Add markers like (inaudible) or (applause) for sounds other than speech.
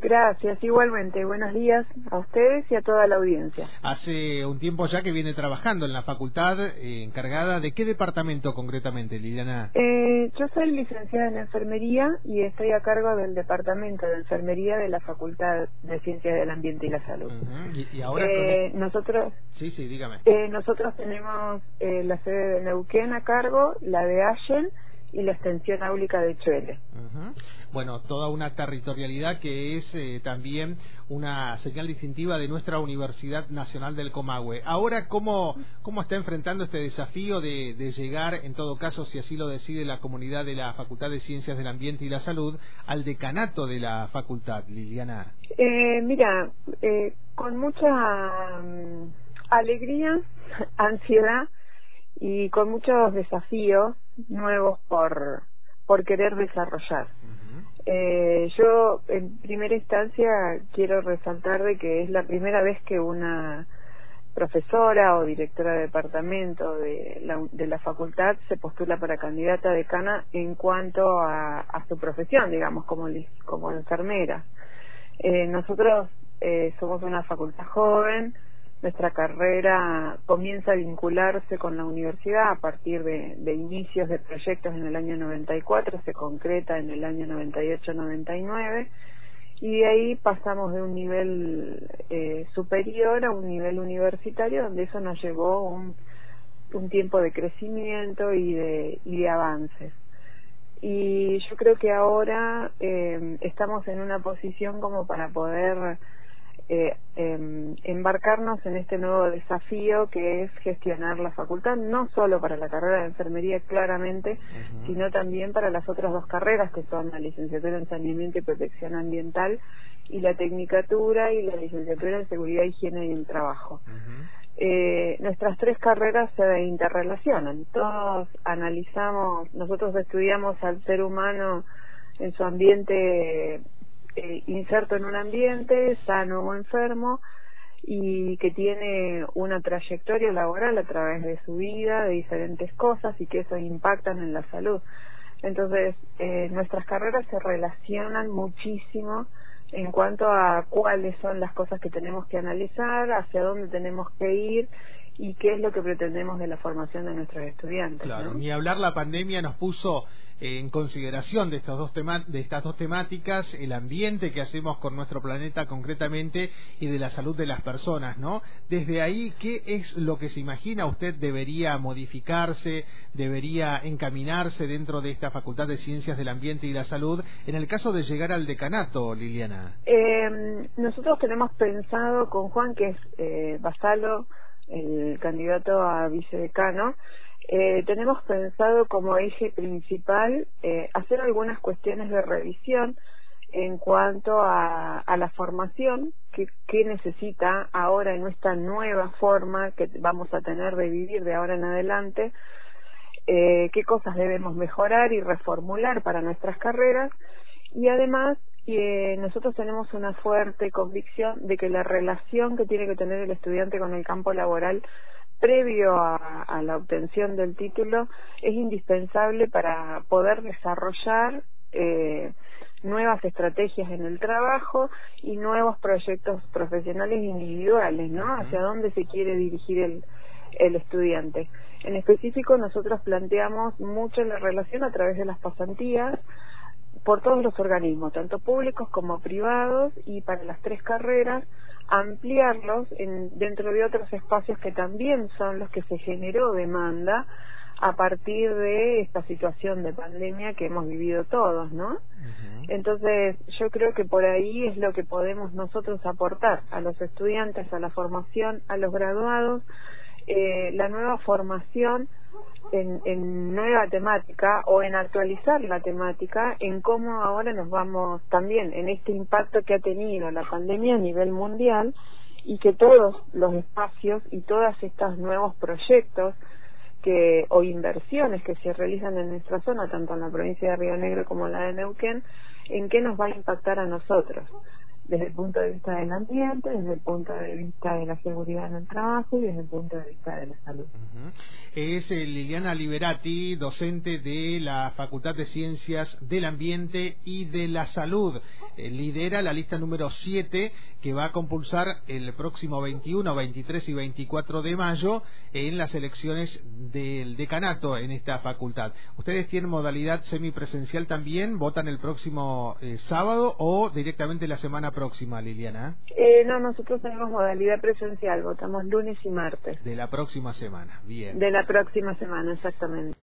Gracias, igualmente. Buenos días a ustedes y a toda la audiencia. Hace un tiempo ya que viene trabajando en la facultad, eh, encargada de qué departamento concretamente, Liliana. Eh, yo soy licenciada en enfermería y estoy a cargo del departamento de enfermería de la Facultad de Ciencias del Ambiente y la Salud. ¿Y, ahora eh, nosotros, sí, sí, dígame. Eh, nosotros tenemos eh, la sede de Neuquén a cargo, la de Allen y la extensión áulica de Chuele. Bueno, toda una territorialidad que es eh, también una señal distintiva de nuestra Universidad Nacional del Comahue. Ahora, ¿cómo, cómo está enfrentando este desafío de, llegar, en todo caso, si así lo decide la comunidad de la Facultad de Ciencias del Ambiente y la Salud, al decanato de la facultad, Liliana? Eh, mira, eh, con mucha mm, alegría, (laughs) ansiedad y con muchos desafíos nuevos por, por querer desarrollar. eh, yo en primera instancia quiero resaltar de que es la primera vez que una profesora o directora de departamento de la, de la facultad se postula para candidata decana en cuanto a, a su profesión, digamos, como, como enfermera. Eh, nosotros eh, somos una facultad joven, nuestra carrera comienza a vincularse con la universidad a partir de, de, inicios de proyectos en el año 94, se concreta en el año 98-99 y de ahí pasamos de un nivel eh, superior a un nivel universitario donde eso nos llevó un, tiempo de crecimiento y de, y de avances. Y yo creo que ahora eh, estamos en una posición como para poder eh, em, embarcarnos en este nuevo desafío que es gestionar la facultad, no solo para la carrera de enfermería claramente, sino también para las otras dos carreras que son la licenciatura en saneamiento y protección ambiental y la tecnicatura y la licenciatura en seguridad, higiene y en trabajo. eh, nuestras tres carreras se interrelacionan. Todos analizamos, nosotros estudiamos al ser humano en su ambiente eh, inserto en un ambiente sano o enfermo y que tiene una trayectoria laboral a través de su vida, de diferentes cosas y que eso impactan en la salud. Entonces, eh, nuestras carreras se relacionan muchísimo en cuanto a cuáles son las cosas que tenemos que analizar, hacia dónde tenemos que ir y qué es lo que pretendemos de la formación de nuestros estudiantes. Claro, ni hablar la pandemia nos puso en consideración de estas dos de estas dos temáticas el ambiente que hacemos con nuestro planeta concretamente y de la salud de las personas, ¿no? Desde ahí, ¿qué es lo que se imagina usted debería modificarse, debería encaminarse dentro de esta Facultad de Ciencias del Ambiente y la Salud en el caso de llegar al decanato, Liliana? Eh, nosotros tenemos pensado con Juan, que es eh, Basalo, el candidato a vicedecano, eh, tenemos pensado como eje principal eh, hacer algunas cuestiones de revisión en cuanto a, la formación que, que, necesita ahora en esta nueva forma que vamos a tener de vivir de ahora en adelante, eh, qué cosas debemos mejorar y reformular para nuestras carreras. Y además eh, nosotros tenemos una fuerte convicción de que la relación que tiene que tener el estudiante con el campo laboral previo a, la obtención del título es indispensable para poder desarrollar eh, nuevas estrategias en el trabajo y nuevos proyectos profesionales individuales, ¿no? Hacia dónde se quiere dirigir el, el estudiante. En específico, nosotros planteamos mucho la relación a través de las pasantías por todos los organismos, tanto públicos como privados, y para las tres carreras ampliarlos en, dentro de otros espacios que también son los que se generó demanda a partir de esta situación de pandemia que hemos vivido todos, ¿no? Entonces, yo creo que por ahí es lo que podemos nosotros aportar a los estudiantes, a la formación, a los graduados, eh, la nueva formación en, en, nueva temática o en actualizar la temática en cómo ahora nos vamos también en este impacto que ha tenido la pandemia a nivel mundial y que todos los espacios y todos estos nuevos proyectos que o inversiones que se realizan en nuestra zona, tanto en la provincia de Río Negro como en la de Neuquén, en qué nos va a impactar a nosotros desde el punto de vista del ambiente, desde el punto de vista de la seguridad en el trabajo y desde el punto de vista de la salud. Es eh, Liliana Liberati, docente de la Facultad de Ciencias del Ambiente y de la Salud. Eh, lidera la lista número 7 que va a compulsar el próximo 21, 23 y 24 de mayo en las elecciones del decanato en esta facultad. ¿Ustedes tienen modalidad semipresencial también? ¿Votan el próximo eh, sábado o directamente la semana próxima, Liliana? Eh, no, nosotros tenemos modalidad presencial, votamos lunes y martes. De la próxima semana, bien. De la próxima semana, exactamente.